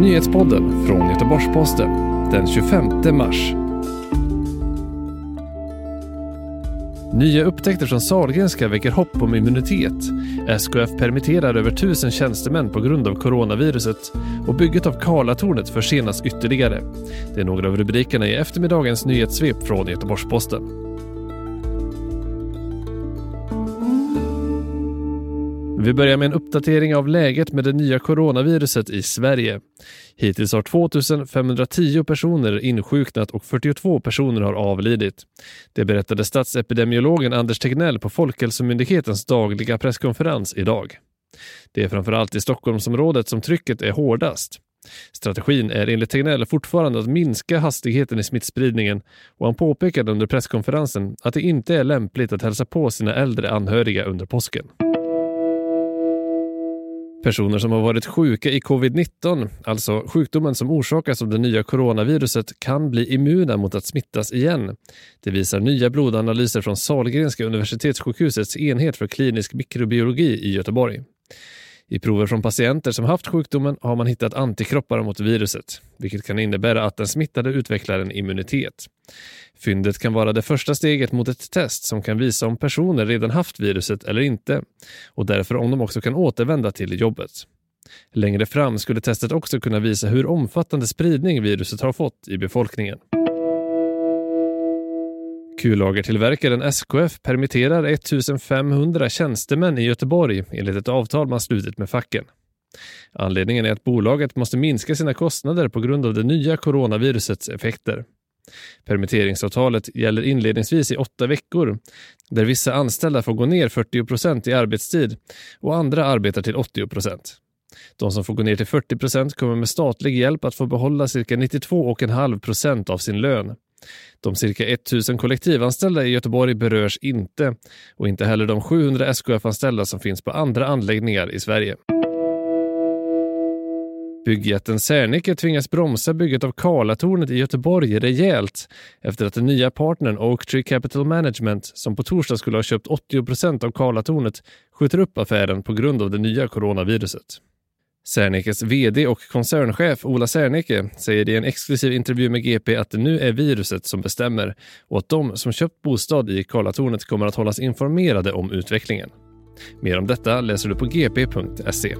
Nyhetspodden från Göteborgs-Posten den 25 mars. Nya upptäckter från Sahlgrenska väcker hopp om immunitet. SKF permitterar över tusen tjänstemän på grund av coronaviruset och bygget av Karlatornet försenas ytterligare. Det är några av rubrikerna i eftermiddagens nyhetssvep från Göteborgs-Posten. Vi börjar med en uppdatering av läget med det nya coronaviruset i Sverige. Hittills har 2510 personer insjuknat och 42 personer har avlidit. Det berättade statsepidemiologen Anders Tegnell på Folkhälsomyndighetens dagliga presskonferens idag. Det är framförallt i Stockholmsområdet som trycket är hårdast. Strategin är enligt Tegnell fortfarande att minska hastigheten i smittspridningen och han påpekade under presskonferensen att det inte är lämpligt att hälsa på sina äldre anhöriga under påsken. Personer som har varit sjuka i covid-19, alltså sjukdomen som orsakas av det nya coronaviruset, kan bli immuna mot att smittas igen. Det visar nya blodanalyser från Sahlgrenska universitetssjukhusets enhet för klinisk mikrobiologi i Göteborg. I prover från patienter som haft sjukdomen har man hittat antikroppar mot viruset, vilket kan innebära att den smittade utvecklar en immunitet. Fyndet kan vara det första steget mot ett test som kan visa om personer redan haft viruset eller inte och därför om de också kan återvända till jobbet. Längre fram skulle testet också kunna visa hur omfattande spridning viruset har fått i befolkningen. Kullagertillverkaren SKF permitterar 1500 tjänstemän i Göteborg enligt ett avtal man slutit med facken. Anledningen är att bolaget måste minska sina kostnader på grund av det nya coronavirusets effekter. Permitteringsavtalet gäller inledningsvis i åtta veckor där vissa anställda får gå ner 40 procent i arbetstid och andra arbetar till 80 procent. De som får gå ner till 40 procent kommer med statlig hjälp att få behålla cirka 92,5 procent av sin lön. De cirka 1000 kollektivanställda i Göteborg berörs inte och inte heller de 700 SKF-anställda som finns på andra anläggningar i Sverige. Byggjätten Serneke tvingas bromsa bygget av Karlatornet i Göteborg rejält efter att den nya partnern Oaktree Capital Management, som på torsdag skulle ha köpt 80 procent av Karlatornet, skjuter upp affären på grund av det nya coronaviruset. Sernekes VD och koncernchef Ola Serneke säger i en exklusiv intervju med GP att det nu är viruset som bestämmer och att de som köpt bostad i Karlatornet kommer att hållas informerade om utvecklingen. Mer om detta läser du på gp.se.